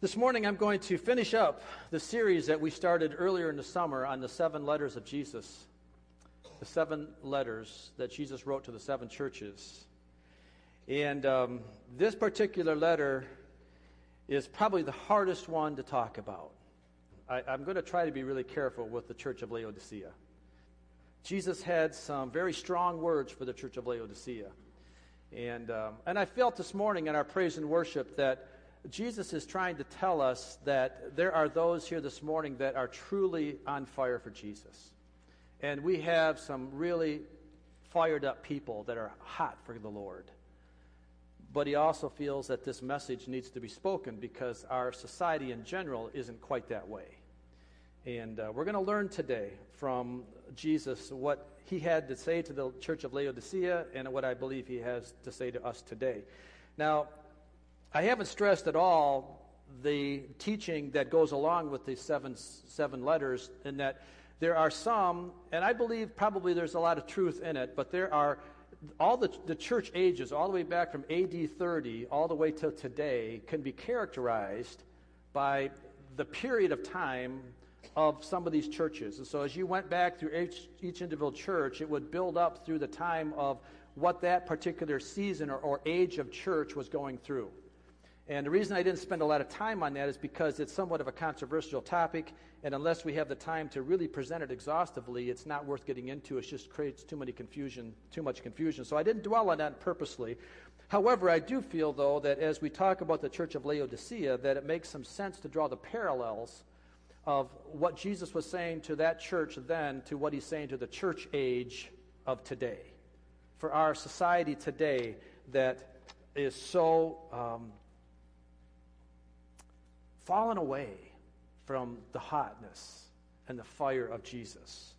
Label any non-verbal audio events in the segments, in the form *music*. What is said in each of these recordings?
This morning, I'm going to finish up the series that we started earlier in the summer on the seven letters of Jesus. The seven letters that Jesus wrote to the seven churches. And um, this particular letter is probably the hardest one to talk about. I, I'm going to try to be really careful with the church of Laodicea. Jesus had some very strong words for the church of Laodicea. And, um, and I felt this morning in our praise and worship that Jesus is trying to tell us that there are those here this morning that are truly on fire for Jesus. And we have some really fired up people that are hot for the Lord. But he also feels that this message needs to be spoken because our society in general isn't quite that way. And uh, we're going to learn today from Jesus what he had to say to the church of Laodicea and what I believe he has to say to us today. Now, I haven't stressed at all the teaching that goes along with these seven, seven letters, in that there are some, and I believe probably there's a lot of truth in it, but there are all the, the church ages, all the way back from AD 30 all the way till today, can be characterized by the period of time of some of these churches. And so as you went back through each, each individual church, it would build up through the time of what that particular season or, or age of church was going through. And the reason I didn't spend a lot of time on that is because it's somewhat of a controversial topic, and unless we have the time to really present it exhaustively, it's not worth getting into. It just creates too many confusion, too much confusion. So I didn't dwell on that purposely. However, I do feel though that as we talk about the church of Laodicea, that it makes some sense to draw the parallels of what Jesus was saying to that church then to what he's saying to the church age of today. For our society today that is so um, fallen away from the hotness and the fire of Jesus.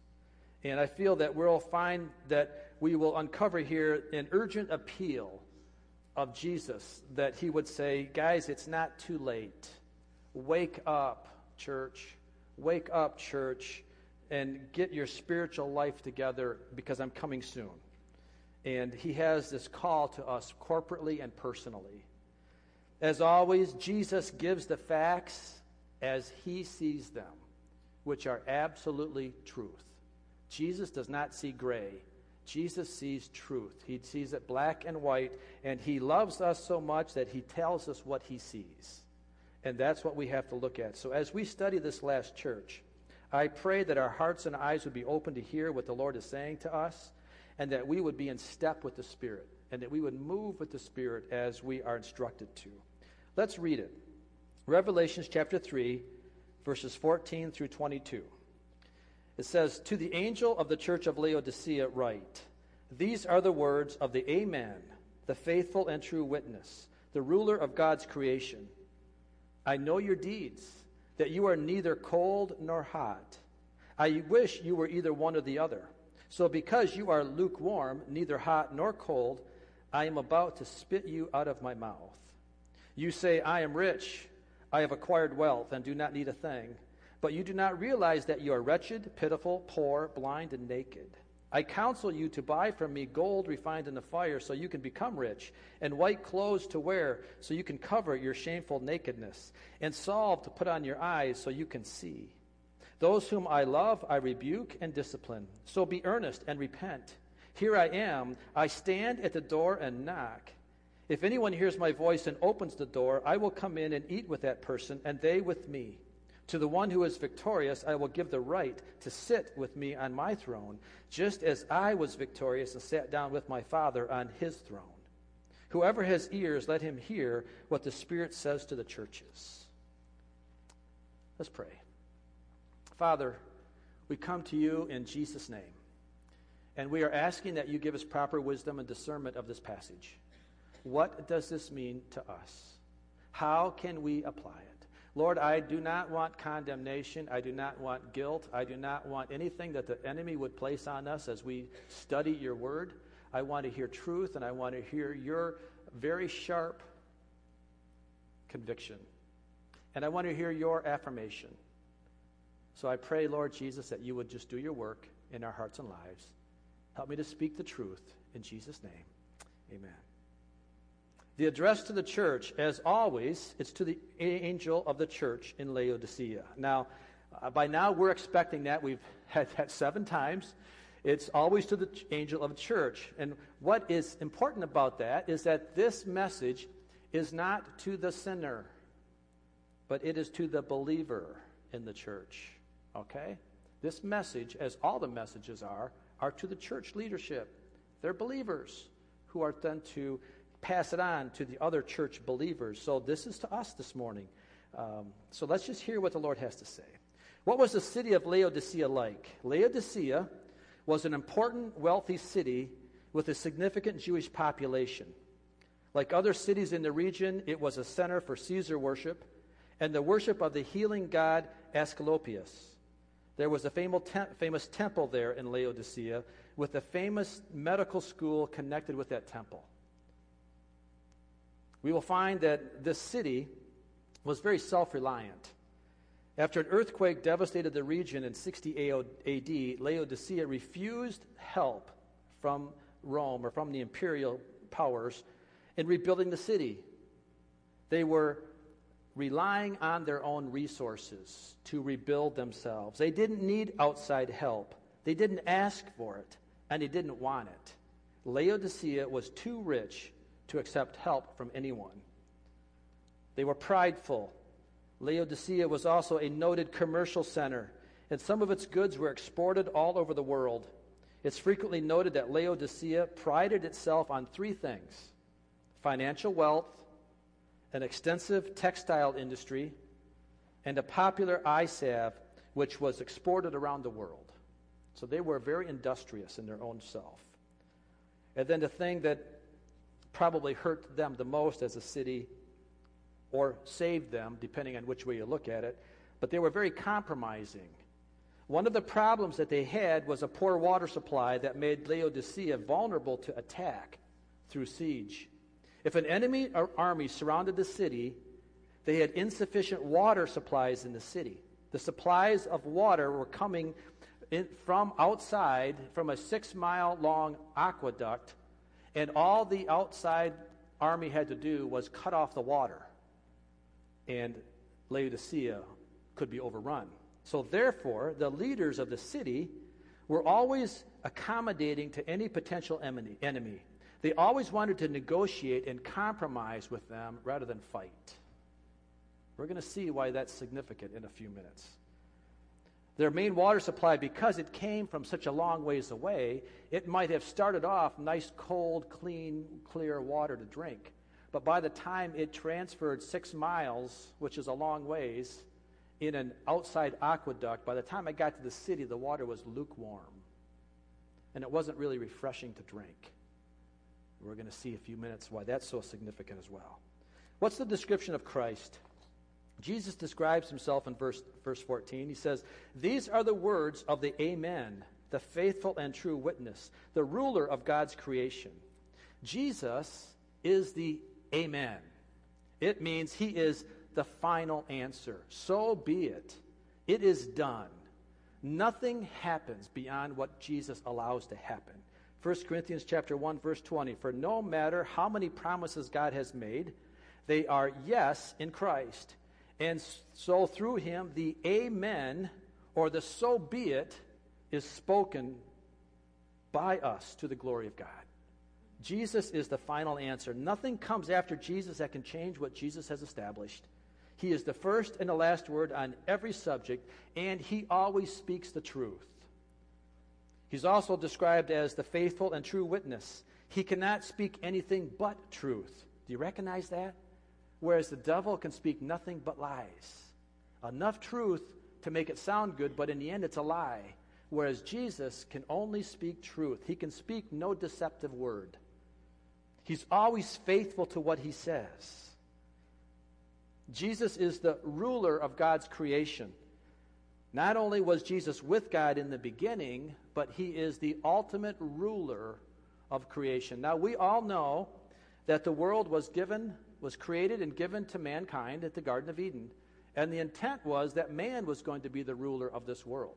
And I feel that we'll find that we will uncover here an urgent appeal of Jesus that he would say, Guys, it's not too late. Wake up, church. Wake up, church, and get your spiritual life together because I'm coming soon. And he has this call to us corporately and personally. As always, Jesus gives the facts as he sees them, which are absolutely truth. Jesus does not see gray. Jesus sees truth. He sees it black and white, and he loves us so much that he tells us what he sees. And that's what we have to look at. So as we study this last church, I pray that our hearts and eyes would be open to hear what the Lord is saying to us, and that we would be in step with the Spirit, and that we would move with the Spirit as we are instructed to. Let's read it. Revelations chapter 3, verses 14 through 22. It says, To the angel of the church of Laodicea, write, These are the words of the Amen, the faithful and true witness, the ruler of God's creation. I know your deeds, that you are neither cold nor hot. I wish you were either one or the other. So because you are lukewarm, neither hot nor cold, I am about to spit you out of my mouth. You say, I am rich, I have acquired wealth, and do not need a thing. But you do not realize that you are wretched, pitiful, poor, blind, and naked. I counsel you to buy from me gold refined in the fire so you can become rich, and white clothes to wear so you can cover your shameful nakedness, and salve to put on your eyes so you can see. Those whom I love, I rebuke and discipline. So be earnest and repent. Here I am. I stand at the door and knock. If anyone hears my voice and opens the door, I will come in and eat with that person, and they with me. To the one who is victorious, I will give the right to sit with me on my throne, just as I was victorious and sat down with my Father on his throne. Whoever has ears, let him hear what the Spirit says to the churches. Let's pray. Father, we come to you in Jesus' name, and we are asking that you give us proper wisdom and discernment of this passage. What does this mean to us? How can we apply it? Lord, I do not want condemnation. I do not want guilt. I do not want anything that the enemy would place on us as we study your word. I want to hear truth and I want to hear your very sharp conviction. And I want to hear your affirmation. So I pray, Lord Jesus, that you would just do your work in our hearts and lives. Help me to speak the truth in Jesus' name. Amen. The address to the church, as always, it's to the angel of the church in Laodicea. Now, uh, by now we're expecting that. We've *laughs* had that seven times. It's always to the angel of the church. And what is important about that is that this message is not to the sinner, but it is to the believer in the church. Okay? This message, as all the messages are, are to the church leadership. They're believers who are then to pass it on to the other church believers. So this is to us this morning. Um, so let's just hear what the Lord has to say. What was the city of Laodicea like? Laodicea was an important, wealthy city with a significant Jewish population. Like other cities in the region, it was a center for Caesar worship and the worship of the healing god Asclepius. There was a famous temple there in Laodicea with a famous medical school connected with that temple. We will find that this city was very self reliant. After an earthquake devastated the region in 60 AD, Laodicea refused help from Rome or from the imperial powers in rebuilding the city. They were relying on their own resources to rebuild themselves. They didn't need outside help, they didn't ask for it, and they didn't want it. Laodicea was too rich to accept help from anyone. They were prideful. Laodicea was also a noted commercial center, and some of its goods were exported all over the world. It's frequently noted that Laodicea prided itself on three things financial wealth, an extensive textile industry, and a popular eye salve which was exported around the world. So they were very industrious in their own self. And then the thing that probably hurt them the most as a city or saved them, depending on which way you look at it, but they were very compromising. One of the problems that they had was a poor water supply that made Laodicea vulnerable to attack through siege. If an enemy army surrounded the city, they had insufficient water supplies in the city. The supplies of water were coming in, from outside, from a six mile long aqueduct, and all the outside army had to do was cut off the water, and Laodicea could be overrun. So, therefore, the leaders of the city were always accommodating to any potential enemy. They always wanted to negotiate and compromise with them rather than fight. We're going to see why that's significant in a few minutes. Their main water supply, because it came from such a long ways away, it might have started off nice, cold, clean, clear water to drink. But by the time it transferred six miles, which is a long ways, in an outside aqueduct, by the time I got to the city, the water was lukewarm. And it wasn't really refreshing to drink. We're going to see a few minutes why that's so significant as well. What's the description of Christ? Jesus describes himself in verse, verse 14. He says, These are the words of the Amen, the faithful and true witness, the ruler of God's creation. Jesus is the Amen. It means he is the final answer. So be it. It is done. Nothing happens beyond what Jesus allows to happen. 1 Corinthians chapter 1 verse 20 for no matter how many promises God has made they are yes in Christ and so through him the amen or the so be it is spoken by us to the glory of God. Jesus is the final answer. Nothing comes after Jesus that can change what Jesus has established. He is the first and the last word on every subject, and he always speaks the truth. He's also described as the faithful and true witness. He cannot speak anything but truth. Do you recognize that? Whereas the devil can speak nothing but lies. Enough truth to make it sound good, but in the end it's a lie. Whereas Jesus can only speak truth, he can speak no deceptive word. He's always faithful to what he says. Jesus is the ruler of God's creation. Not only was Jesus with God in the beginning, but he is the ultimate ruler of creation. Now, we all know that the world was given, was created and given to mankind at the Garden of Eden. And the intent was that man was going to be the ruler of this world.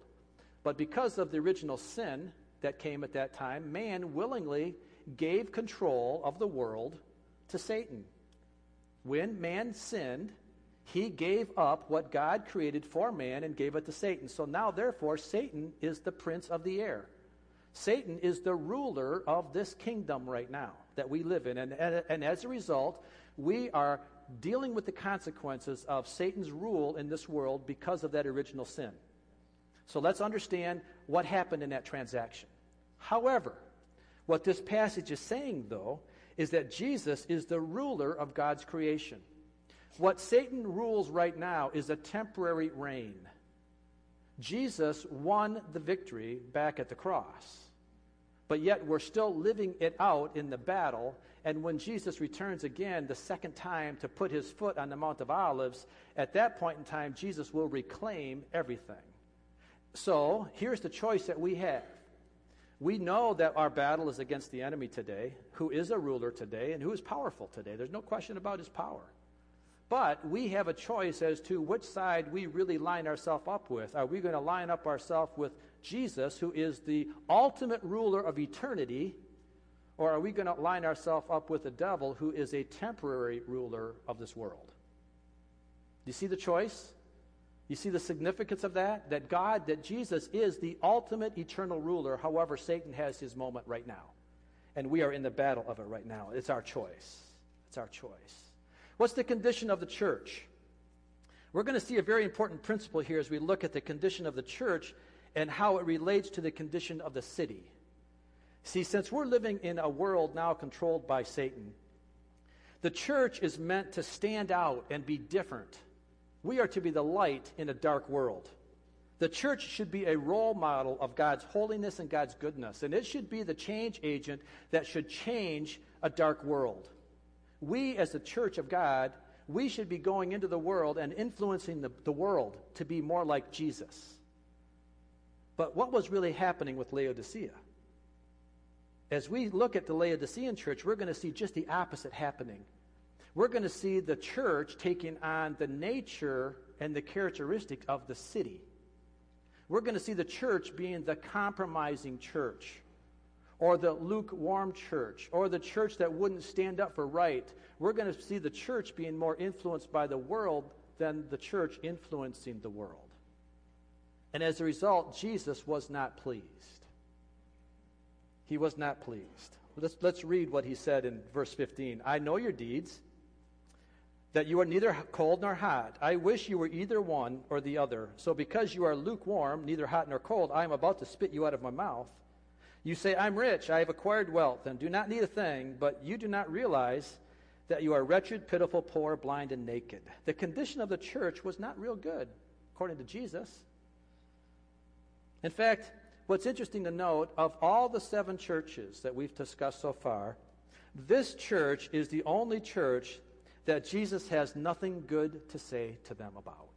But because of the original sin that came at that time, man willingly gave control of the world to Satan. When man sinned, he gave up what God created for man and gave it to Satan. So now, therefore, Satan is the prince of the air. Satan is the ruler of this kingdom right now that we live in. And, and, and, as a result, we are dealing with the consequences of Satan's rule in this world because of that original sin. So let's understand what happened in that transaction. However, what this passage is saying, though, is that Jesus is the ruler of God's creation. What Satan rules right now is a temporary reign. Jesus won the victory back at the cross. But yet we're still living it out in the battle. And when Jesus returns again the second time to put his foot on the Mount of Olives, at that point in time, Jesus will reclaim everything. So here's the choice that we have. We know that our battle is against the enemy today, who is a ruler today and who is powerful today. There's no question about his power. But we have a choice as to which side we really line ourselves up with. Are we going to line up ourselves with Jesus, who is the ultimate ruler of eternity, or are we going to line ourselves up with the devil, who is a temporary ruler of this world? Do you see the choice? You see the significance of that? That God, that Jesus is the ultimate eternal ruler. However, Satan has his moment right now. And we are in the battle of it right now. It's our choice. It's our choice. What's the condition of the church? We're going to see a very important principle here as we look at the condition of the church and how it relates to the condition of the city. See, since we're living in a world now controlled by Satan, the church is meant to stand out and be different. We are to be the light in a dark world. The church should be a role model of God's holiness and God's goodness, and it should be the change agent that should change a dark world. We, as the church of God, we should be going into the world and influencing the, the world to be more like Jesus. But what was really happening with Laodicea? As we look at the Laodicean church, we're going to see just the opposite happening. We're going to see the church taking on the nature and the characteristics of the city. We're going to see the church being the compromising church, or the lukewarm church, or the church that wouldn't stand up for right. We're going to see the church being more influenced by the world than the church influencing the world. And as a result, Jesus was not pleased. He was not pleased. Let's, let's read what he said in verse 15. I know your deeds, that you are neither cold nor hot. I wish you were either one or the other. So because you are lukewarm, neither hot nor cold, I am about to spit you out of my mouth. You say, I'm rich, I have acquired wealth, and do not need a thing, but you do not realize that you are wretched, pitiful, poor, blind, and naked. The condition of the church was not real good, according to Jesus. In fact, what's interesting to note, of all the seven churches that we've discussed so far, this church is the only church that Jesus has nothing good to say to them about.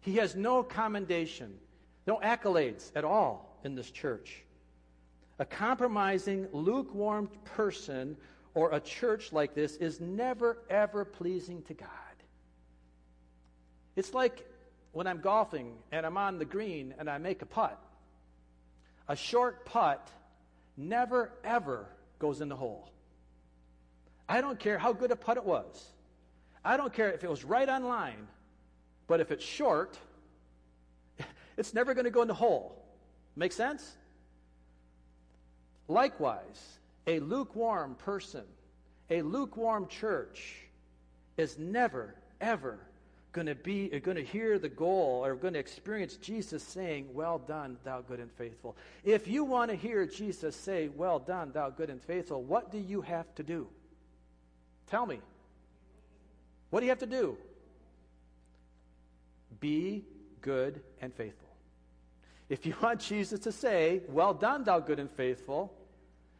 He has no commendation, no accolades at all in this church. A compromising, lukewarm person or a church like this is never, ever pleasing to God. It's like when I'm golfing and I'm on the green and I make a putt, a short putt never, ever goes in the hole. I don't care how good a putt it was. I don't care if it was right on line, but if it's short, *laughs* it's never going to go in the hole. Make sense? Likewise, a lukewarm person, a lukewarm church is never, ever going to be going to hear the goal or going to experience Jesus saying, "Well done, thou good and faithful." If you want to hear Jesus say, "Well done, thou good and faithful," what do you have to do? Tell me. What do you have to do? Be good and faithful. If you *laughs* want Jesus to say, "Well done, thou good and faithful,"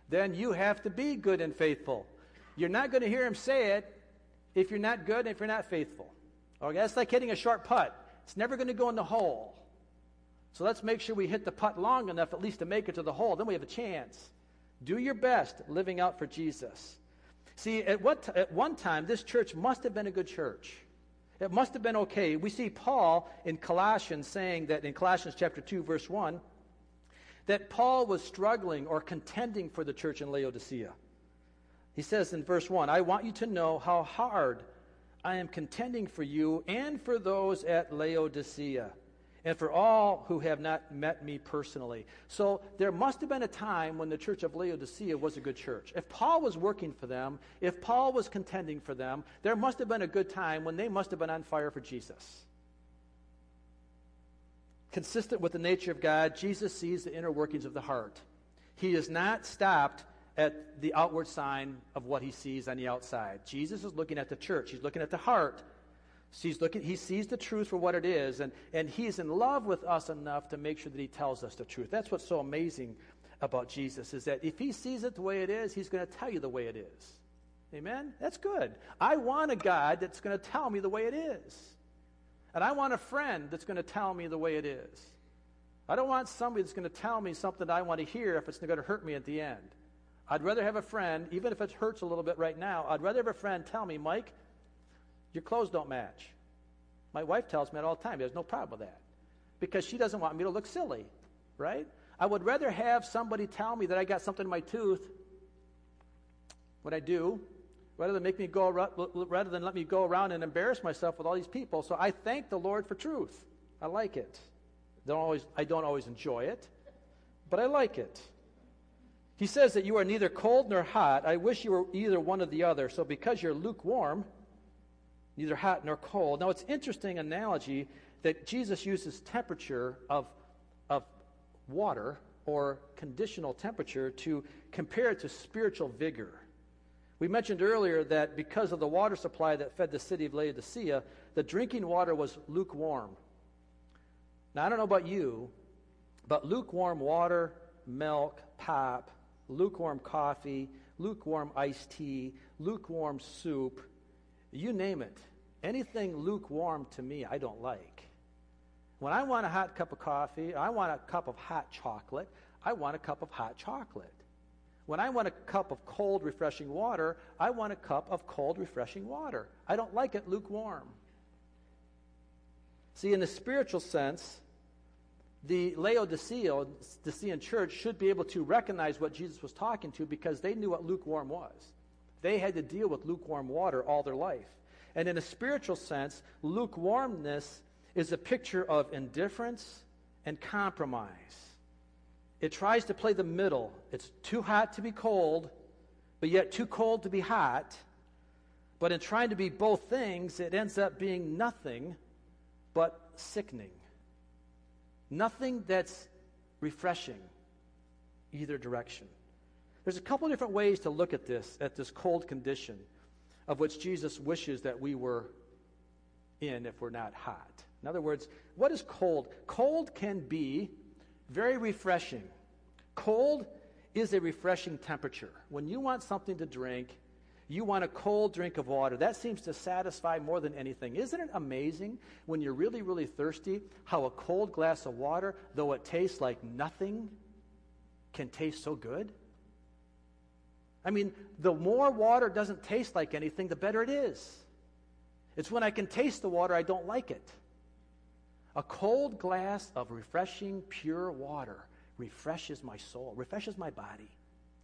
then you have to be good and faithful. You're not going to hear him say it if you're not good and if you're not faithful. Okay, that's like hitting a short putt. It's never going to go in the hole. So let's make sure we hit the putt long enough at least to make it to the hole. Then we have a chance. Do your best living out for Jesus. See, at, what, at one time, this church must have been a good church. It must have been okay. We see Paul in Colossians saying that in Colossians chapter 2, verse 1, that Paul was struggling or contending for the church in Laodicea. He says in verse 1 I want you to know how hard I am contending for you and for those at Laodicea and for all who have not met me personally. So there must have been a time when the church of Laodicea was a good church. If Paul was working for them, if Paul was contending for them, there must have been a good time when they must have been on fire for Jesus. Consistent with the nature of God, Jesus sees the inner workings of the heart. He is not stopped at the outward sign of what he sees on the outside. Jesus is looking at the church, he's looking at the heart. He's looking, he sees the truth for what it is, and, and he's in love with us enough to make sure that he tells us the truth. That's what's so amazing about Jesus, is that if he sees it the way it is, he's going to tell you the way it is. Amen? That's good. I want a God that's going to tell me the way it is. And I want a friend that's going to tell me the way it is. I don't want somebody that's going to tell me something I want to hear if it's going to hurt me at the end. I'd rather have a friend, even if it hurts a little bit right now, I'd rather have a friend tell me, Mike, your clothes don't match. My wife tells me that all the time. There's no problem with that. Because she doesn't want me to look silly, right? I would rather have somebody tell me that I got something in my tooth what I do, rather than make me go rather than let me go around and embarrass myself with all these people. So I thank the Lord for truth. I like it. Don't always, I don't always enjoy it, but I like it. He says that you are neither cold nor hot. I wish you were either one or the other. So because you're lukewarm, neither hot nor cold. Now it's interesting analogy that Jesus uses temperature of, of water or conditional temperature to compare it to spiritual vigor. We mentioned earlier that because of the water supply that fed the city of Laodicea, the drinking water was lukewarm. Now, I don't know about you, but lukewarm water, milk, pop, lukewarm coffee, lukewarm iced tea, lukewarm soup, you name it. Anything lukewarm to me, I don't like. When I want a hot cup of coffee, I want a cup of hot chocolate, I want a cup of hot chocolate. When I want a cup of cold, refreshing water, I want a cup of cold, refreshing water. I don't like it lukewarm. See, in the spiritual sense, the Laodicean church should be able to recognize what Jesus was talking to because they knew what lukewarm was. They had to deal with lukewarm water all their life. And in a spiritual sense, lukewarmness is a picture of indifference and compromise. It tries to play the middle. It's too hot to be cold, but yet too cold to be hot. But in trying to be both things, it ends up being nothing but sickening. Nothing that's refreshing either direction. There's a couple different ways to look at this, at this cold condition of which Jesus wishes that we were in if we're not hot. In other words, what is cold? Cold can be very refreshing. Cold is a refreshing temperature. When you want something to drink, you want a cold drink of water. That seems to satisfy more than anything. Isn't it amazing when you're really, really thirsty how a cold glass of water, though it tastes like nothing, can taste so good? I mean, the more water doesn't taste like anything, the better it is. It's when I can taste the water I don't like it. A cold glass of refreshing, pure water refreshes my soul, refreshes my body.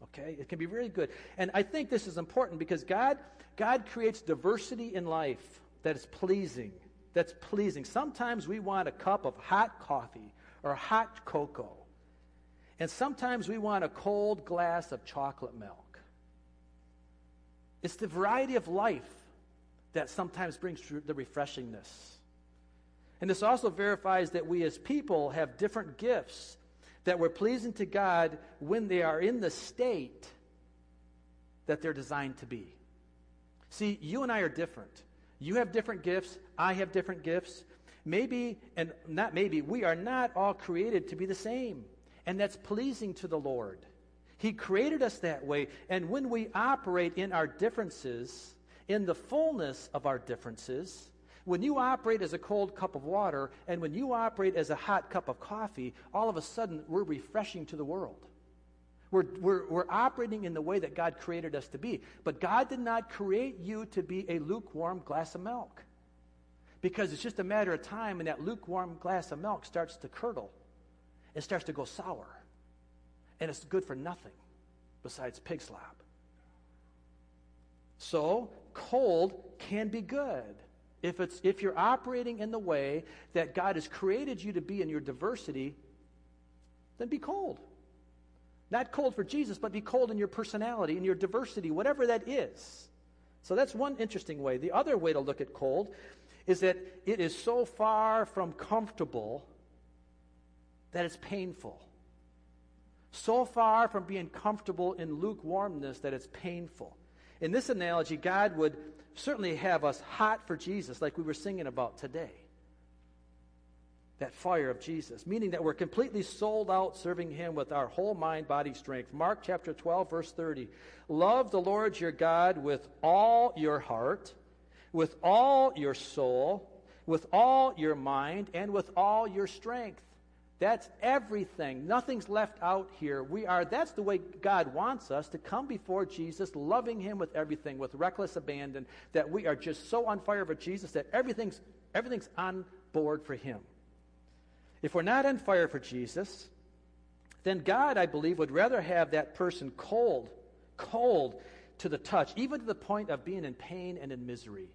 Okay? It can be really good. And I think this is important because God, God creates diversity in life that is pleasing. That's pleasing. Sometimes we want a cup of hot coffee or hot cocoa. And sometimes we want a cold glass of chocolate milk. It's the variety of life that sometimes brings the refreshingness. And this also verifies that we as people have different gifts that were pleasing to God when they are in the state that they're designed to be. See, you and I are different. You have different gifts, I have different gifts. Maybe, and not maybe, we are not all created to be the same. And that's pleasing to the Lord. He created us that way. And when we operate in our differences, in the fullness of our differences, when you operate as a cold cup of water and when you operate as a hot cup of coffee, all of a sudden we're refreshing to the world. We're, we're, we're operating in the way that God created us to be. But God did not create you to be a lukewarm glass of milk. Because it's just a matter of time and that lukewarm glass of milk starts to curdle. It starts to go sour. And it's good for nothing besides pig slop. So, cold can be good. If, it's, if you're operating in the way that God has created you to be in your diversity, then be cold. Not cold for Jesus, but be cold in your personality, in your diversity, whatever that is. So that's one interesting way. The other way to look at cold is that it is so far from comfortable that it's painful. So far from being comfortable in lukewarmness that it's painful. In this analogy, God would certainly have us hot for Jesus, like we were singing about today. That fire of Jesus, meaning that we're completely sold out serving Him with our whole mind, body, strength. Mark chapter 12, verse 30. Love the Lord your God with all your heart, with all your soul, with all your mind, and with all your strength. That's everything. Nothing's left out here. We are that's the way God wants us to come before Jesus, loving him with everything, with reckless abandon, that we are just so on fire for Jesus that everything's everything's on board for him. If we're not on fire for Jesus, then God, I believe, would rather have that person cold, cold to the touch, even to the point of being in pain and in misery.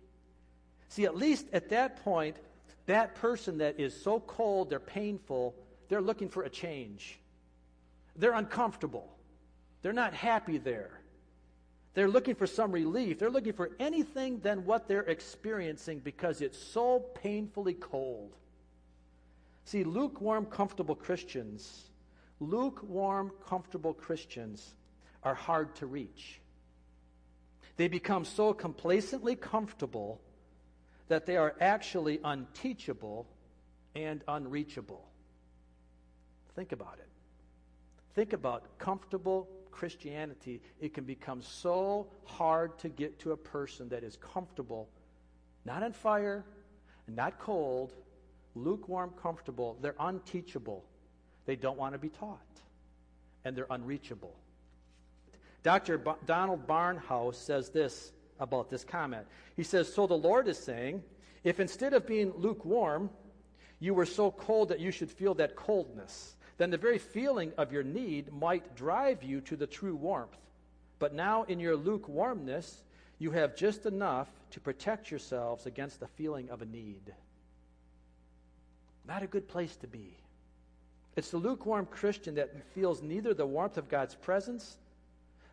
See, at least at that point, that person that is so cold, they're painful, they're looking for a change. They're uncomfortable. They're not happy there. They're looking for some relief. They're looking for anything than what they're experiencing because it's so painfully cold. See, lukewarm, comfortable Christians, lukewarm, comfortable Christians are hard to reach. They become so complacently comfortable that they are actually unteachable and unreachable. Think about it. Think about comfortable Christianity. It can become so hard to get to a person that is comfortable, not on fire, not cold, lukewarm, comfortable. They're unteachable. They don't want to be taught, and they're unreachable. Dr. B- Donald Barnhouse says this about this comment. He says, So the Lord is saying, if instead of being lukewarm, you were so cold that you should feel that coldness, then the very feeling of your need might drive you to the true warmth. But now, in your lukewarmness, you have just enough to protect yourselves against the feeling of a need. Not a good place to be. It's the lukewarm Christian that feels neither the warmth of God's presence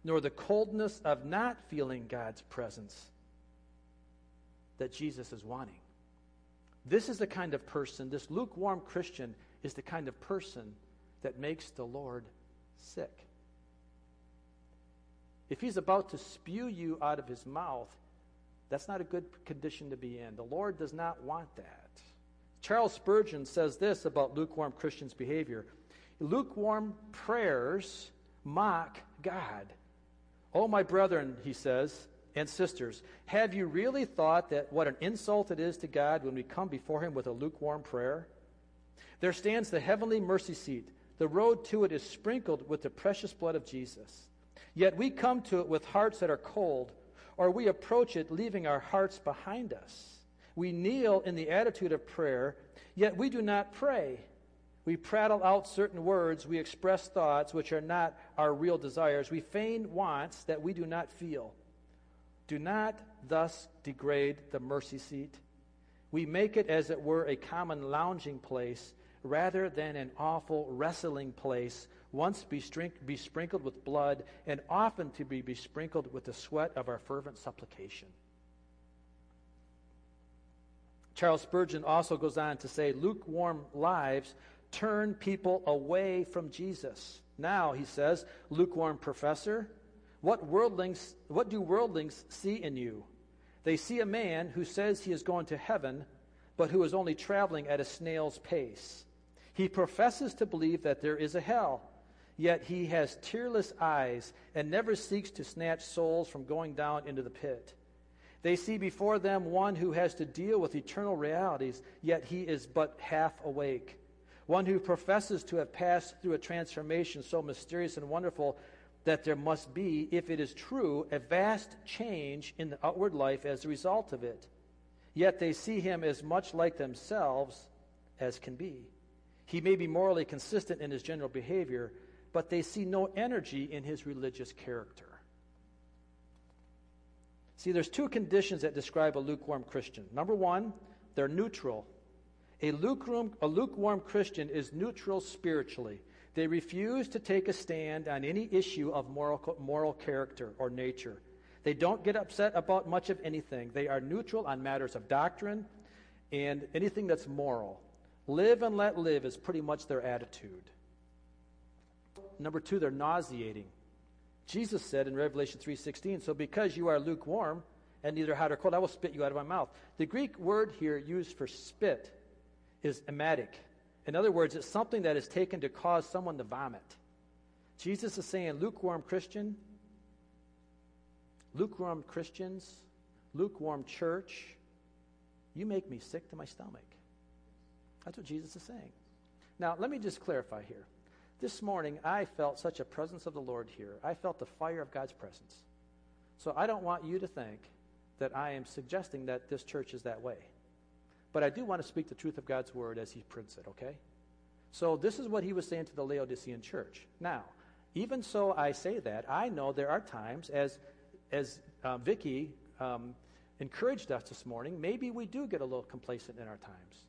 nor the coldness of not feeling God's presence that Jesus is wanting. This is the kind of person, this lukewarm Christian is the kind of person that makes the Lord sick. If he's about to spew you out of his mouth, that's not a good condition to be in. The Lord does not want that. Charles Spurgeon says this about lukewarm Christians' behavior lukewarm prayers mock God. Oh, my brethren, he says, and sisters, have you really thought that what an insult it is to God when we come before him with a lukewarm prayer? There stands the heavenly mercy seat the road to it is sprinkled with the precious blood of Jesus. Yet we come to it with hearts that are cold, or we approach it leaving our hearts behind us. We kneel in the attitude of prayer, yet we do not pray. We prattle out certain words, we express thoughts which are not our real desires. We feign wants that we do not feel. Do not thus degrade the mercy seat. We make it, as it were, a common lounging place rather than an awful wrestling place, once besprinkled with blood, and often to be besprinkled with the sweat of our fervent supplication. Charles Spurgeon also goes on to say lukewarm lives turn people away from Jesus. Now, he says, lukewarm professor, what worldlings what do worldlings see in you? They see a man who says he is going to heaven, but who is only traveling at a snail's pace. He professes to believe that there is a hell, yet he has tearless eyes and never seeks to snatch souls from going down into the pit. They see before them one who has to deal with eternal realities, yet he is but half awake. One who professes to have passed through a transformation so mysterious and wonderful that there must be, if it is true, a vast change in the outward life as a result of it. Yet they see him as much like themselves as can be. He may be morally consistent in his general behavior, but they see no energy in his religious character. See, there's two conditions that describe a lukewarm Christian. Number one, they're neutral. A lukewarm, a lukewarm Christian is neutral spiritually. They refuse to take a stand on any issue of moral, moral character or nature. They don't get upset about much of anything. They are neutral on matters of doctrine and anything that's moral. Live and let live is pretty much their attitude. Number two, they're nauseating. Jesus said in Revelation 3:16, "So because you are lukewarm and neither hot or cold, I will spit you out of my mouth." The Greek word here used for spit is emetic. In other words, it's something that is taken to cause someone to vomit. Jesus is saying, lukewarm Christian, lukewarm Christians, lukewarm church, you make me sick to my stomach. That's what Jesus is saying. Now, let me just clarify here. This morning, I felt such a presence of the Lord here. I felt the fire of God's presence. So I don't want you to think that I am suggesting that this church is that way. But I do want to speak the truth of God's word as he prints it, okay? So this is what he was saying to the Laodicean church. Now, even so I say that, I know there are times, as, as uh, Vicki um, encouraged us this morning, maybe we do get a little complacent in our times.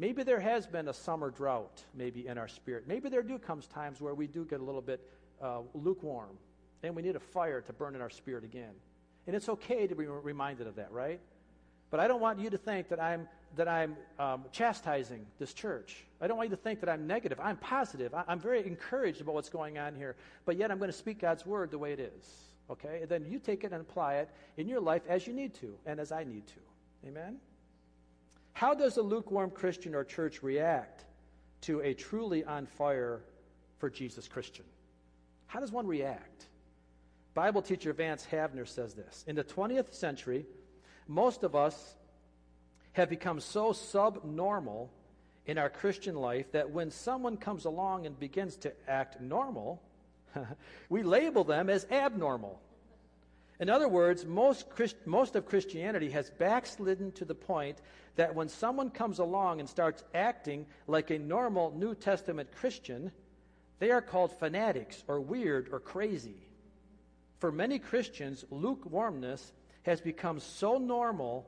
Maybe there has been a summer drought, maybe in our spirit. Maybe there do comes times where we do get a little bit uh, lukewarm, and we need a fire to burn in our spirit again. And it's okay to be reminded of that, right? But I don't want you to think that I'm that I'm um, chastising this church. I don't want you to think that I'm negative. I'm positive. I, I'm very encouraged about what's going on here. But yet I'm going to speak God's word the way it is. Okay? And then you take it and apply it in your life as you need to and as I need to. Amen? How does a lukewarm Christian or church react to a truly on fire for Jesus Christian? How does one react? Bible teacher Vance Havner says this In the 20th century, most of us have become so subnormal in our Christian life that when someone comes along and begins to act normal, *laughs* we label them as abnormal. In other words, most, Christ, most of Christianity has backslidden to the point that when someone comes along and starts acting like a normal New Testament Christian, they are called fanatics or weird or crazy. For many Christians, lukewarmness has become so normal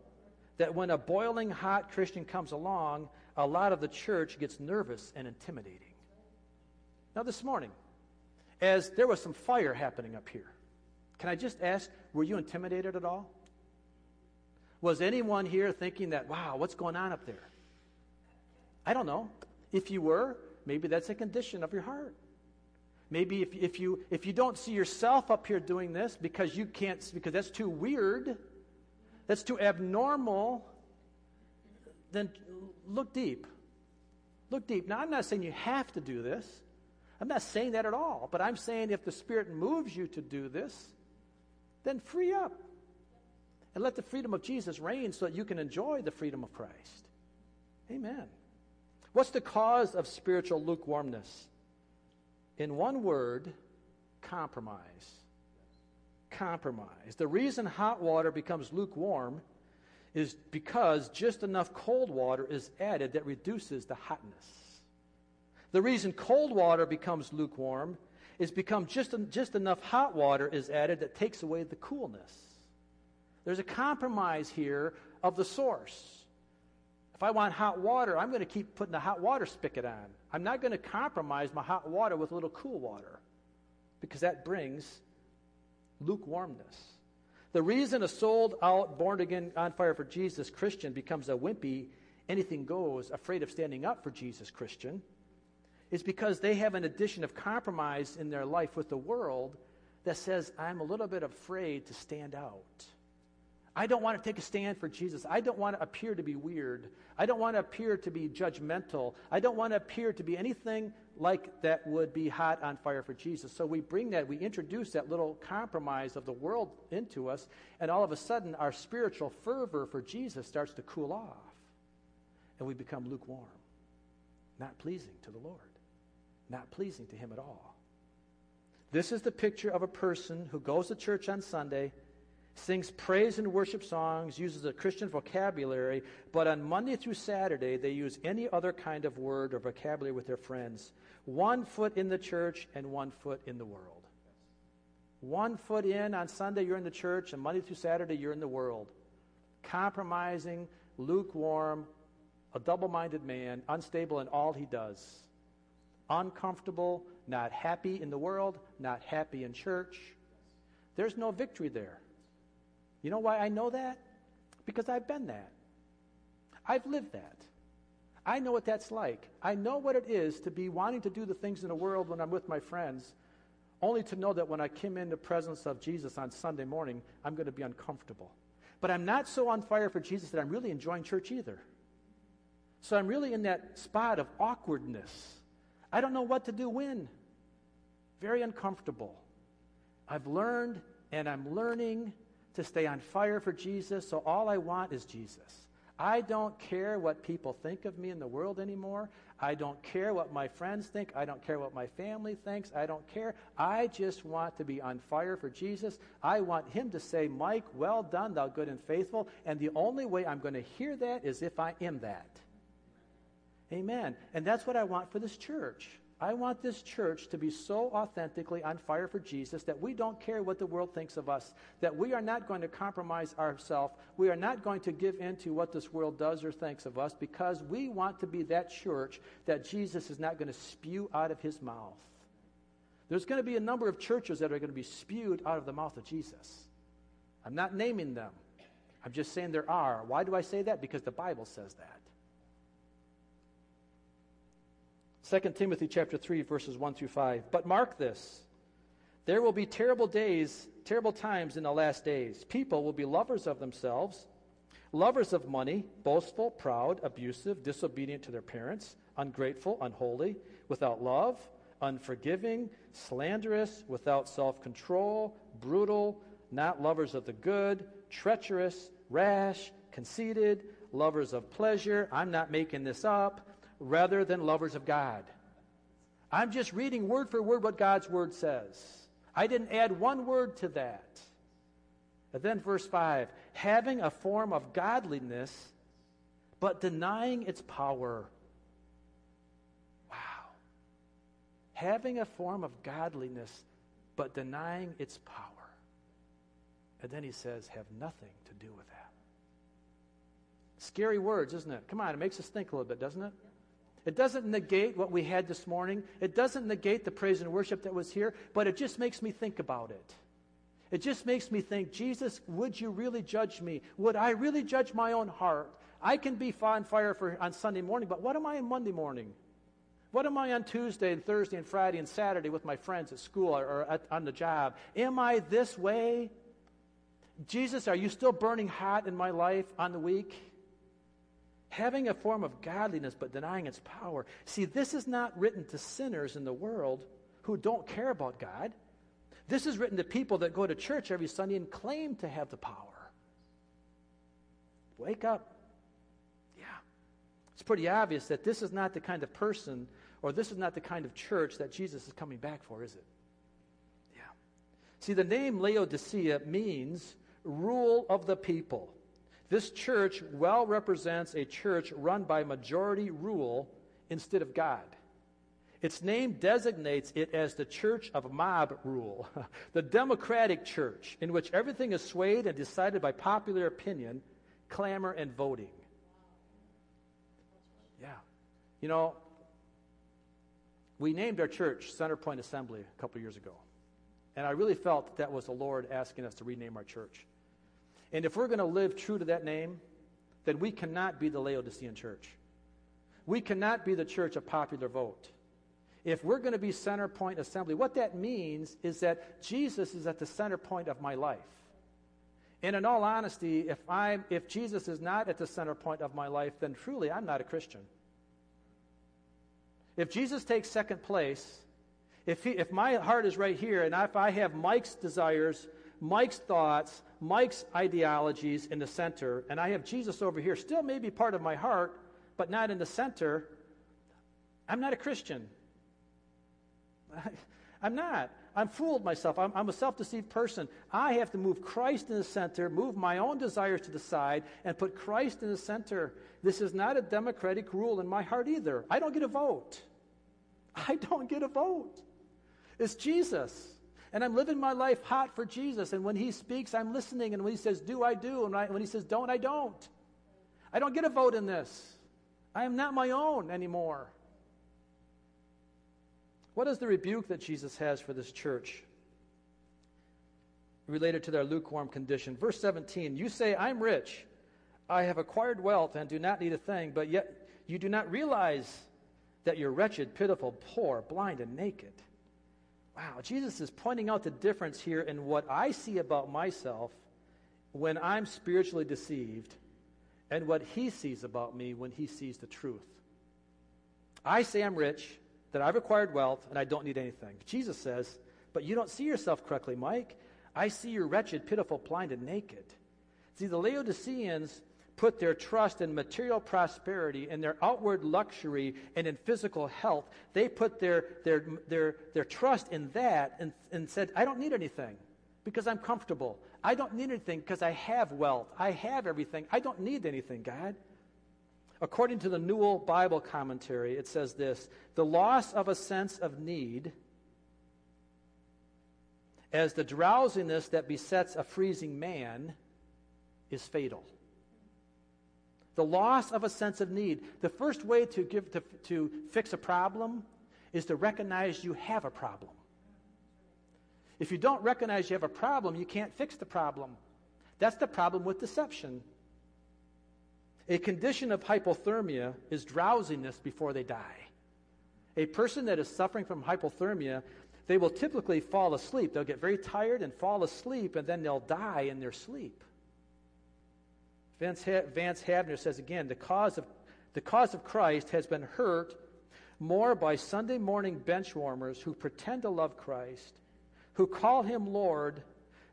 that when a boiling hot Christian comes along, a lot of the church gets nervous and intimidating. Now, this morning, as there was some fire happening up here, can I just ask, were you intimidated at all? Was anyone here thinking that, wow, what's going on up there? I don't know. If you were, maybe that's a condition of your heart. Maybe if, if, you, if you don't see yourself up here doing this because you can't, because that's too weird, that's too abnormal, then look deep. Look deep. Now, I'm not saying you have to do this. I'm not saying that at all. But I'm saying if the Spirit moves you to do this, then free up. And let the freedom of Jesus reign so that you can enjoy the freedom of Christ. Amen. What's the cause of spiritual lukewarmness? In one word, compromise. Compromise. The reason hot water becomes lukewarm is because just enough cold water is added that reduces the hotness. The reason cold water becomes lukewarm is become just, just enough hot water is added that takes away the coolness. There's a compromise here of the source. If I want hot water, I'm going to keep putting the hot water spigot on. I'm not going to compromise my hot water with a little cool water because that brings lukewarmness. The reason a sold out, born again, on fire for Jesus Christian becomes a wimpy, anything goes, afraid of standing up for Jesus Christian is because they have an addition of compromise in their life with the world that says, I'm a little bit afraid to stand out. I don't want to take a stand for Jesus. I don't want to appear to be weird. I don't want to appear to be judgmental. I don't want to appear to be anything like that would be hot on fire for Jesus. So we bring that, we introduce that little compromise of the world into us, and all of a sudden our spiritual fervor for Jesus starts to cool off. And we become lukewarm, not pleasing to the Lord not pleasing to Him at all. This is the picture of a person who goes to church on Sunday, sings praise and worship songs, uses a Christian vocabulary, but on Monday through Saturday, they use any other kind of word or vocabulary with their friends. One foot in the church and one foot in the world. One foot in on Sunday, you're in the church, and Monday through Saturday, you're in the world. Compromising, lukewarm, a double minded man, unstable in all he does. Uncomfortable, not happy in the world, not happy in church. There's no victory there. You know why I know that? Because I've been that. I've lived that. I know what that's like. I know what it is to be wanting to do the things in the world when I'm with my friends, only to know that when I come in the presence of Jesus on Sunday morning, I'm going to be uncomfortable. But I'm not so on fire for Jesus that I'm really enjoying church either. So I'm really in that spot of awkwardness. I don't know what to do when. Very uncomfortable. I've learned and I'm learning to stay on fire for Jesus, so all I want is Jesus. I don't care what people think of me in the world anymore. I don't care what my friends think. I don't care what my family thinks. I don't care. I just want to be on fire for Jesus. I want Him to say, Mike, well done, thou good and faithful. And the only way I'm going to hear that is if I am that. Amen. And that's what I want for this church. I want this church to be so authentically on fire for Jesus that we don't care what the world thinks of us, that we are not going to compromise ourselves. We are not going to give in to what this world does or thinks of us because we want to be that church that Jesus is not going to spew out of his mouth. There's going to be a number of churches that are going to be spewed out of the mouth of Jesus. I'm not naming them. I'm just saying there are. Why do I say that? Because the Bible says that. 2 Timothy chapter 3 verses 1 through 5. But mark this. There will be terrible days, terrible times in the last days. People will be lovers of themselves, lovers of money, boastful, proud, abusive, disobedient to their parents, ungrateful, unholy, without love, unforgiving, slanderous, without self-control, brutal, not lovers of the good, treacherous, rash, conceited, lovers of pleasure. I'm not making this up rather than lovers of God. I'm just reading word for word what God's word says. I didn't add one word to that. And then verse 5 having a form of godliness, but denying its power. Wow. Having a form of godliness, but denying its power. And then he says, have nothing to do with that. Scary words, isn't it? Come on, it makes us think a little bit, doesn't it? It doesn't negate what we had this morning. It doesn't negate the praise and worship that was here, but it just makes me think about it. It just makes me think, Jesus, would you really judge me? Would I really judge my own heart? I can be on fire for, on Sunday morning, but what am I on Monday morning? What am I on Tuesday and Thursday and Friday and Saturday with my friends at school or at, on the job? Am I this way? Jesus, are you still burning hot in my life on the week? Having a form of godliness but denying its power. See, this is not written to sinners in the world who don't care about God. This is written to people that go to church every Sunday and claim to have the power. Wake up. Yeah. It's pretty obvious that this is not the kind of person or this is not the kind of church that Jesus is coming back for, is it? Yeah. See, the name Laodicea means rule of the people. This church well represents a church run by majority rule instead of God. Its name designates it as the church of mob rule, *laughs* the democratic church, in which everything is swayed and decided by popular opinion, clamor, and voting. Yeah. You know, we named our church Center Point Assembly a couple years ago. And I really felt that, that was the Lord asking us to rename our church. And if we're going to live true to that name, then we cannot be the Laodicean church. We cannot be the church of popular vote. If we're going to be center point assembly, what that means is that Jesus is at the center point of my life. And in all honesty, if, i if Jesus is not at the center point of my life, then truly I'm not a Christian. If Jesus takes second place, if, he, if my heart is right here, and if I have Mike's desires, Mike's thoughts, Mike's ideologies in the center, and I have Jesus over here, still maybe part of my heart, but not in the center, I'm not a Christian. *laughs* I'm not. I'm fooled myself. I'm, I'm a self deceived person. I have to move Christ in the center, move my own desires to the side, and put Christ in the center. This is not a democratic rule in my heart either. I don't get a vote. I don't get a vote. It's Jesus. And I'm living my life hot for Jesus. And when he speaks, I'm listening. And when he says, do, I do. And when he says, don't, I don't. I don't get a vote in this. I am not my own anymore. What is the rebuke that Jesus has for this church related to their lukewarm condition? Verse 17 You say, I'm rich. I have acquired wealth and do not need a thing, but yet you do not realize that you're wretched, pitiful, poor, blind, and naked. Wow, Jesus is pointing out the difference here in what I see about myself when I'm spiritually deceived and what he sees about me when he sees the truth. I say I'm rich, that I've acquired wealth, and I don't need anything. Jesus says, But you don't see yourself correctly, Mike. I see you're wretched, pitiful, blind, and naked. See, the Laodiceans put their trust in material prosperity and their outward luxury and in physical health. They put their, their, their, their trust in that and, and said, I don't need anything because I'm comfortable. I don't need anything because I have wealth. I have everything. I don't need anything, God. According to the Newell Bible commentary, it says this The loss of a sense of need as the drowsiness that besets a freezing man is fatal. The loss of a sense of need. The first way to, give, to, to fix a problem is to recognize you have a problem. If you don't recognize you have a problem, you can't fix the problem. That's the problem with deception. A condition of hypothermia is drowsiness before they die. A person that is suffering from hypothermia, they will typically fall asleep. They'll get very tired and fall asleep, and then they'll die in their sleep. Vance, ha- Vance Havner says again the cause, of, the cause of Christ has been hurt more by Sunday morning bench warmers who pretend to love Christ, who call him Lord,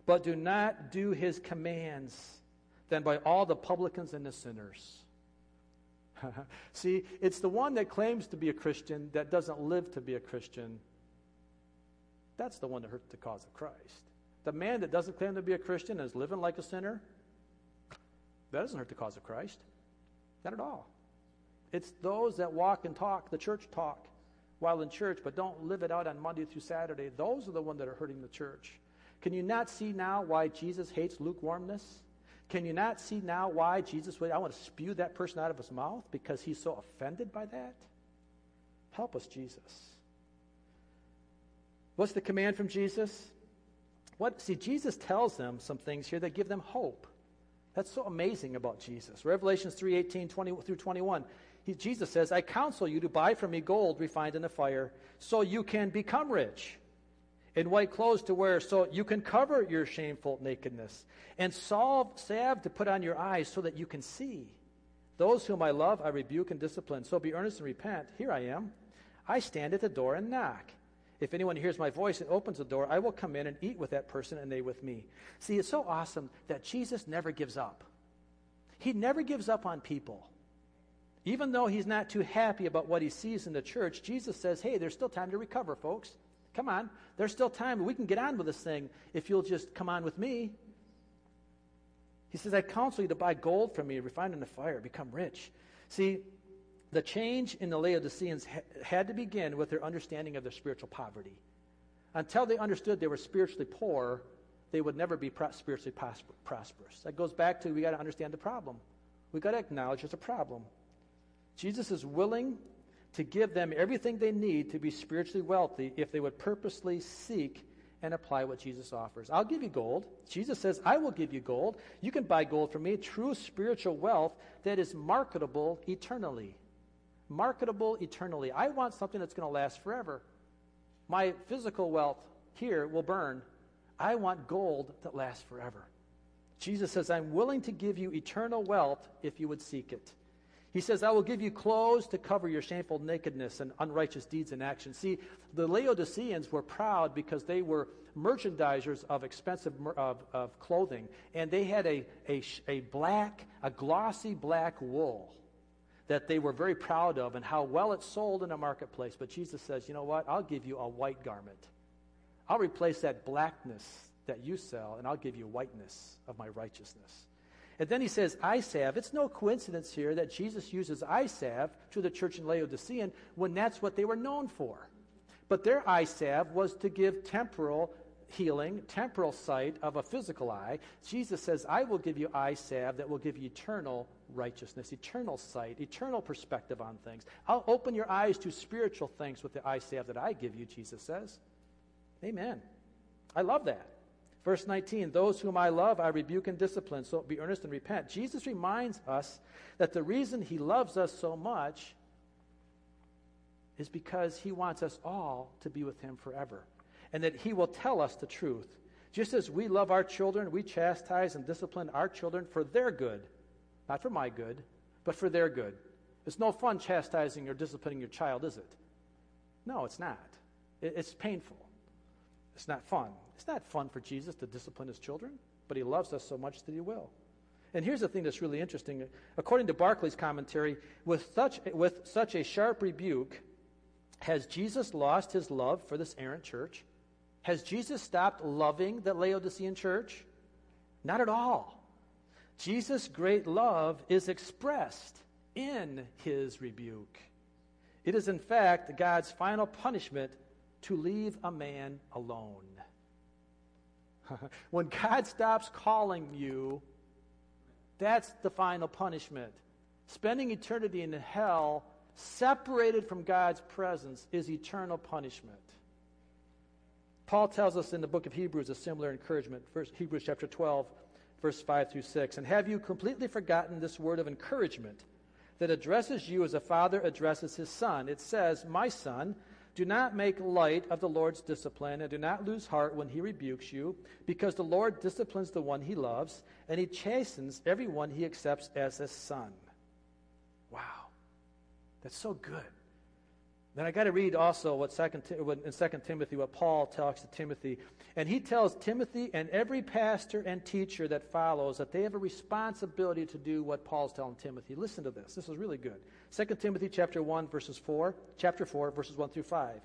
but do not do his commands than by all the publicans and the sinners. *laughs* See, it's the one that claims to be a Christian that doesn't live to be a Christian. That's the one that hurts the cause of Christ. The man that doesn't claim to be a Christian and is living like a sinner, that doesn't hurt the cause of Christ. Not at all. It's those that walk and talk, the church talk, while in church, but don't live it out on Monday through Saturday. Those are the ones that are hurting the church. Can you not see now why Jesus hates lukewarmness? Can you not see now why Jesus would, I want to spew that person out of his mouth because he's so offended by that? Help us, Jesus. What's the command from Jesus? What, see, Jesus tells them some things here that give them hope. That's so amazing about Jesus. Revelations 3 18 20 through 21. He, Jesus says, I counsel you to buy from me gold refined in the fire so you can become rich and white clothes to wear so you can cover your shameful nakedness, and salve, salve to put on your eyes so that you can see. Those whom I love, I rebuke and discipline. So be earnest and repent. Here I am. I stand at the door and knock. If anyone hears my voice and opens the door, I will come in and eat with that person and they with me. See, it's so awesome that Jesus never gives up. He never gives up on people. Even though he's not too happy about what he sees in the church, Jesus says, hey, there's still time to recover, folks. Come on. There's still time. We can get on with this thing if you'll just come on with me. He says, I counsel you to buy gold from me, refined in the fire, become rich. See, the change in the Laodiceans ha- had to begin with their understanding of their spiritual poverty. Until they understood they were spiritually poor, they would never be pro- spiritually pros- prosperous. That goes back to we got to understand the problem. We got to acknowledge there's a problem. Jesus is willing to give them everything they need to be spiritually wealthy if they would purposely seek and apply what Jesus offers. I'll give you gold. Jesus says, I will give you gold. You can buy gold from me, true spiritual wealth that is marketable eternally. Marketable eternally. I want something that's going to last forever. My physical wealth here will burn. I want gold that lasts forever. Jesus says, I'm willing to give you eternal wealth if you would seek it. He says, I will give you clothes to cover your shameful nakedness and unrighteous deeds and actions. See, the Laodiceans were proud because they were merchandisers of expensive of, of clothing, and they had a, a, a black, a glossy black wool that they were very proud of and how well it sold in a marketplace. But Jesus says, you know what? I'll give you a white garment. I'll replace that blackness that you sell, and I'll give you whiteness of my righteousness. And then he says, eye salve. It's no coincidence here that Jesus uses eye salve to the church in Laodicean when that's what they were known for. But their eye salve was to give temporal healing, temporal sight of a physical eye. Jesus says, I will give you eye salve that will give you eternal righteousness, eternal sight, eternal perspective on things. I'll open your eyes to spiritual things with the eye salve that I give you, Jesus says. Amen. I love that. Verse 19, those whom I love, I rebuke and discipline, so be earnest and repent. Jesus reminds us that the reason he loves us so much is because he wants us all to be with him forever, and that he will tell us the truth. Just as we love our children, we chastise and discipline our children for their good, not for my good, but for their good. It's no fun chastising or disciplining your child, is it? No, it's not. It's painful. It's not fun. It's not fun for Jesus to discipline his children, but he loves us so much that he will. And here's the thing that's really interesting. According to Barclay's commentary, with such, with such a sharp rebuke, has Jesus lost his love for this errant church? Has Jesus stopped loving the Laodicean church? Not at all. Jesus' great love is expressed in his rebuke. It is, in fact, God's final punishment to leave a man alone. *laughs* when God stops calling you, that's the final punishment. Spending eternity in hell, separated from God's presence, is eternal punishment. Paul tells us in the book of Hebrews a similar encouragement. First, Hebrews chapter 12, verse 5 through 6. And have you completely forgotten this word of encouragement that addresses you as a father addresses his son? It says, My son, do not make light of the Lord's discipline, and do not lose heart when he rebukes you, because the Lord disciplines the one he loves, and he chastens everyone he accepts as a son. Wow. That's so good. Then I got to read also what second, in 2 Timothy, what Paul talks to Timothy. And he tells Timothy and every pastor and teacher that follows that they have a responsibility to do what Paul's telling Timothy. Listen to this. This is really good. 2 Timothy chapter 1, verses 4, chapter 4, verses 1 through 5.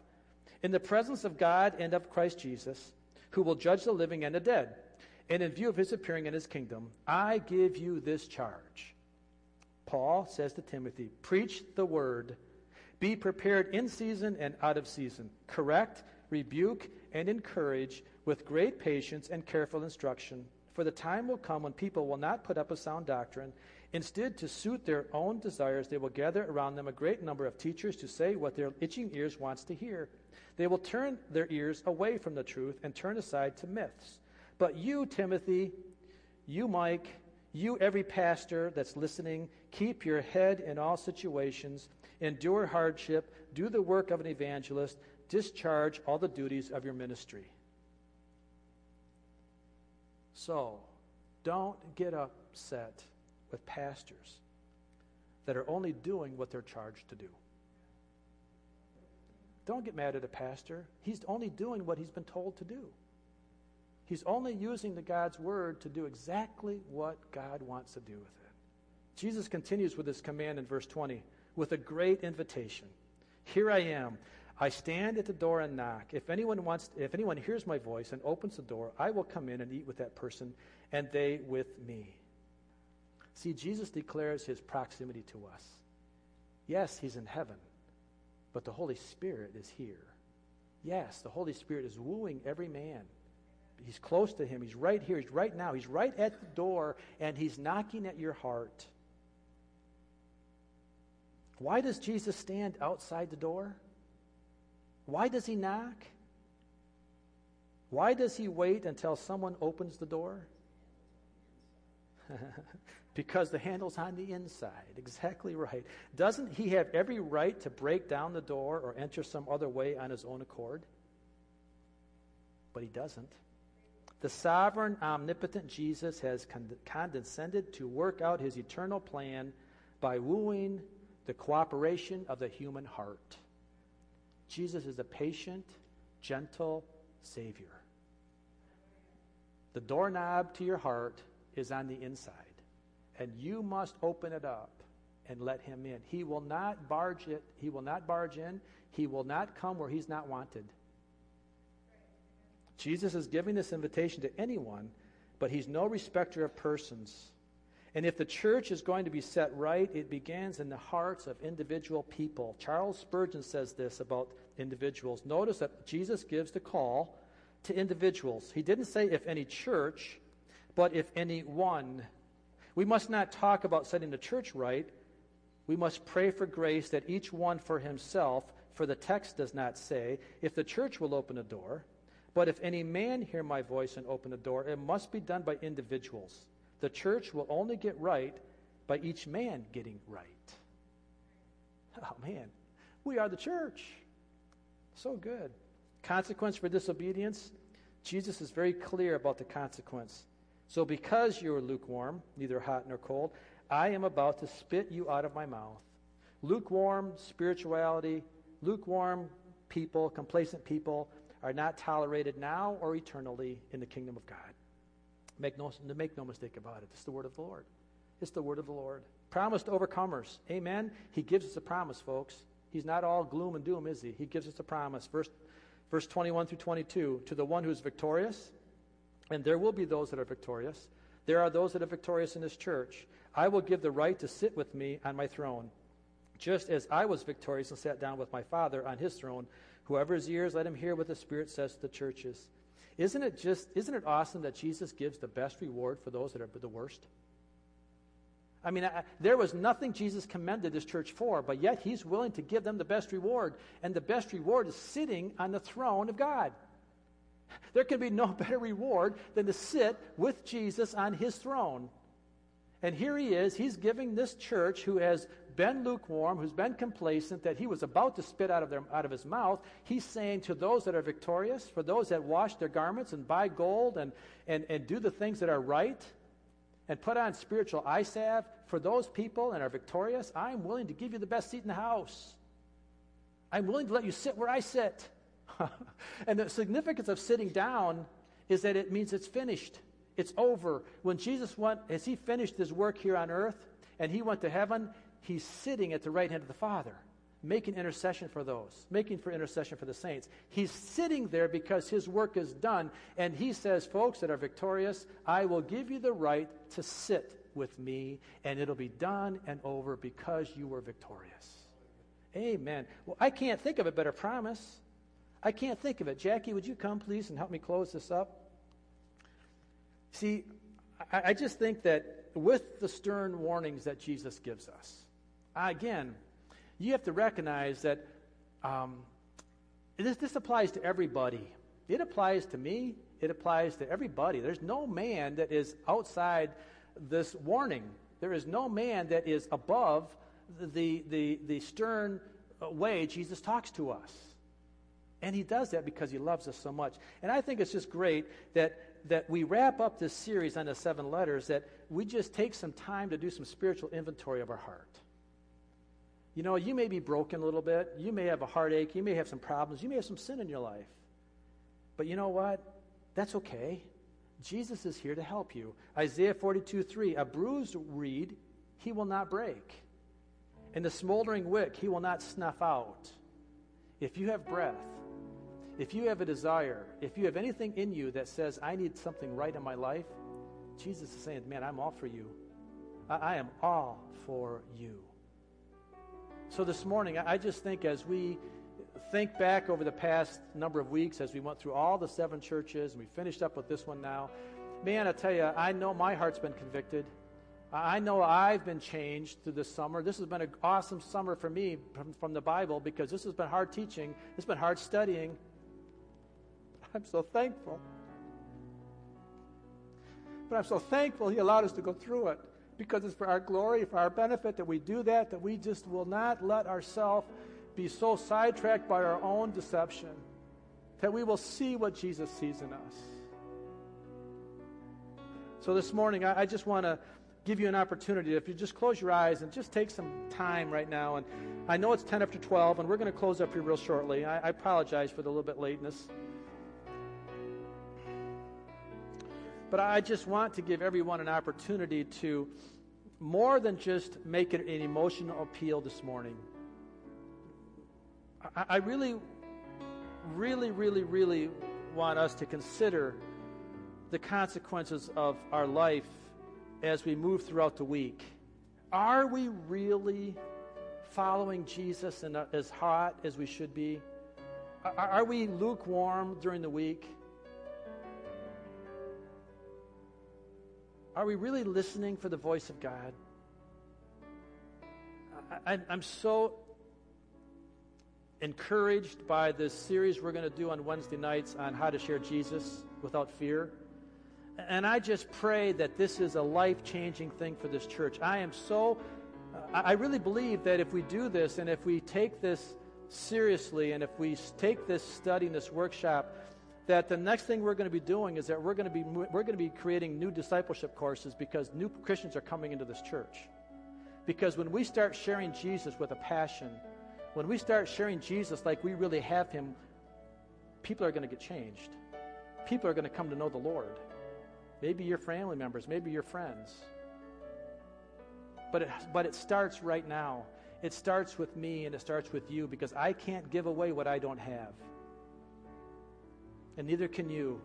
In the presence of God and of Christ Jesus, who will judge the living and the dead, and in view of his appearing in his kingdom, I give you this charge. Paul says to Timothy, Preach the word, be prepared in season and out of season, correct, rebuke, and encourage with great patience and careful instruction. For the time will come when people will not put up a sound doctrine Instead, to suit their own desires, they will gather around them a great number of teachers to say what their itching ears wants to hear. They will turn their ears away from the truth and turn aside to myths. But you, Timothy, you, Mike, you, every pastor that's listening, keep your head in all situations, endure hardship, do the work of an evangelist, discharge all the duties of your ministry. So, don't get upset with pastors that are only doing what they're charged to do. Don't get mad at a pastor. He's only doing what he's been told to do. He's only using the God's word to do exactly what God wants to do with it. Jesus continues with this command in verse 20 with a great invitation. Here I am. I stand at the door and knock. If anyone wants if anyone hears my voice and opens the door, I will come in and eat with that person and they with me. See, Jesus declares his proximity to us. Yes, he's in heaven, but the Holy Spirit is here. Yes, the Holy Spirit is wooing every man. He's close to him. He's right here. He's right now. He's right at the door, and he's knocking at your heart. Why does Jesus stand outside the door? Why does he knock? Why does he wait until someone opens the door? *laughs* because the handle's on the inside. Exactly right. Doesn't he have every right to break down the door or enter some other way on his own accord? But he doesn't. The sovereign, omnipotent Jesus has condescended to work out his eternal plan by wooing the cooperation of the human heart. Jesus is a patient, gentle Savior. The doorknob to your heart is on the inside and you must open it up and let him in. He will not barge it, he will not barge in, he will not come where he's not wanted. Jesus is giving this invitation to anyone, but he's no respecter of persons. And if the church is going to be set right, it begins in the hearts of individual people. Charles Spurgeon says this about individuals. Notice that Jesus gives the call to individuals. He didn't say if any church, but if any one. We must not talk about setting the church right. We must pray for grace that each one for himself, for the text does not say, if the church will open a door. But if any man hear my voice and open the door, it must be done by individuals. The church will only get right by each man getting right. Oh, man. We are the church. So good. Consequence for disobedience. Jesus is very clear about the consequence. So, because you are lukewarm, neither hot nor cold, I am about to spit you out of my mouth. Lukewarm spirituality, lukewarm people, complacent people are not tolerated now or eternally in the kingdom of God. Make no, make no mistake about it. It's the word of the Lord. It's the word of the Lord. Promise to overcomers. Amen. He gives us a promise, folks. He's not all gloom and doom, is he? He gives us a promise. Verse, verse 21 through 22 To the one who is victorious, and there will be those that are victorious, there are those that are victorious in this church. I will give the right to sit with me on my throne, just as I was victorious and sat down with my Father on his throne. Whoever has ears, let him hear what the Spirit says to the churches. Isn't it just isn't it awesome that Jesus gives the best reward for those that are the worst? I mean, I, there was nothing Jesus commended this church for, but yet he's willing to give them the best reward. And the best reward is sitting on the throne of God. There can be no *laughs* better reward than to sit with Jesus on his throne. And here he is, he's giving this church who has been lukewarm, who's been complacent, that he was about to spit out of, their, out of his mouth, he's saying to those that are victorious, for those that wash their garments and buy gold and, and, and do the things that are right, and put on spiritual eye salve, for those people and are victorious, I'm willing to give you the best seat in the house. I'm willing to let you sit where I sit. *laughs* and the significance of sitting down is that it means it's finished. It's over. When Jesus went, as he finished his work here on earth and he went to heaven, he's sitting at the right hand of the Father, making intercession for those, making for intercession for the saints. He's sitting there because his work is done. And he says, folks that are victorious, I will give you the right to sit with me, and it'll be done and over because you were victorious. Amen. Well, I can't think of a better promise. I can't think of it. Jackie, would you come, please, and help me close this up? See, I, I just think that with the stern warnings that Jesus gives us, again, you have to recognize that um, this, this applies to everybody. It applies to me. It applies to everybody. There's no man that is outside this warning. There is no man that is above the, the, the stern way Jesus talks to us. And he does that because he loves us so much. And I think it's just great that, that we wrap up this series on the seven letters, that we just take some time to do some spiritual inventory of our heart. You know, you may be broken a little bit. You may have a heartache. You may have some problems. You may have some sin in your life. But you know what? That's okay. Jesus is here to help you. Isaiah 42 3 A bruised reed he will not break, and the smoldering wick he will not snuff out. If you have breath, if you have a desire, if you have anything in you that says, I need something right in my life, Jesus is saying, Man, I'm all for you. I, I am all for you. So this morning, I, just think as we think back over the past number of weeks as we went through all the seven churches and we finished up with this one now, man, I tell you, I know my heart's been convicted. I know I've been changed through this summer. This has been an awesome summer for me from, from the Bible because this has been hard teaching, this has been hard studying. I'm so thankful. But I'm so thankful He allowed us to go through it because it's for our glory, for our benefit that we do that, that we just will not let ourselves be so sidetracked by our own deception that we will see what Jesus sees in us. So this morning, I, I just want to give you an opportunity. If you just close your eyes and just take some time right now. And I know it's 10 after 12, and we're going to close up here real shortly. I, I apologize for the little bit lateness. But I just want to give everyone an opportunity to more than just make it an emotional appeal this morning. I, I really, really, really, really want us to consider the consequences of our life as we move throughout the week. Are we really following Jesus and as hot as we should be? Are, are we lukewarm during the week? Are we really listening for the voice of God? I, am so encouraged by this series we're going to do on Wednesday nights on how to share Jesus without fear. And I just pray that this is a life changing thing for this church. I am so, I really believe that if we do this and if we take this seriously and if we take this study and this workshop, that the next thing we're going to be doing is that we're going to be we're going to be creating new discipleship courses because new Christians are coming into this church. Because when we start sharing Jesus with a passion, when we start sharing Jesus like we really have him, people are going to get changed. People are going to come to know the Lord. Maybe your family members, maybe your friends. But it, but it starts right now. It starts with me and it starts with you because I can't give away what I don't have and neither can you.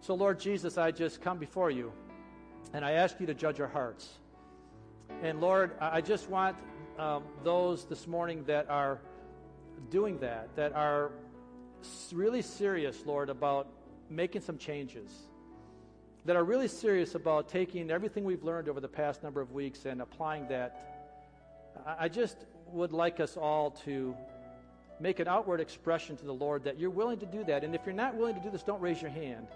So, Lord Jesus, I just come before you and I ask you to judge our hearts. And Lord, I just want um, those this morning that are doing that, that are really serious, Lord, about making some changes, that are really serious about taking everything we've learned over the past number of weeks and applying that. I just would like us all to make an outward expression to the Lord that you're willing to do that. And if you're not willing to do this, don't raise your hand.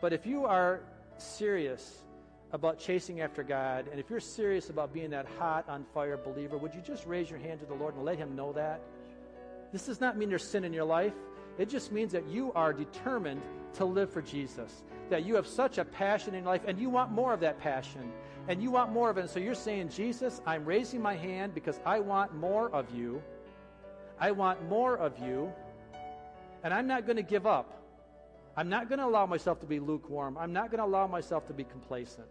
But if you are serious about chasing after God, and if you're serious about being that hot on fire believer, would you just raise your hand to the Lord and let Him know that? This does not mean there's sin in your life. It just means that you are determined to live for Jesus, that you have such a passion in life, and you want more of that passion and you want more of it. And so you're saying, Jesus, I'm raising my hand because I want more of you. I want more of you. And I'm not going to give up. I'm not going to allow myself to be lukewarm. I'm not going to allow myself to be complacent.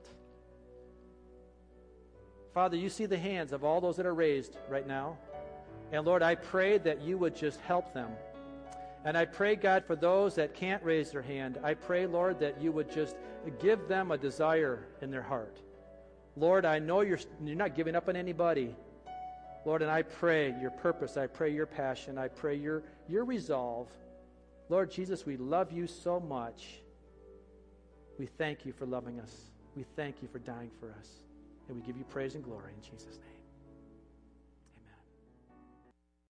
Father, you see the hands of all those that are raised right now. And Lord, I pray that you would just help them. And I pray, God, for those that can't raise their hand, I pray, Lord, that you would just give them a desire in their heart. Lord, I know you're, you're not giving up on anybody. Lord, and I pray your purpose. I pray your passion. I pray your, your resolve. Lord Jesus, we love you so much. We thank you for loving us. We thank you for dying for us. And we give you praise and glory in Jesus' name.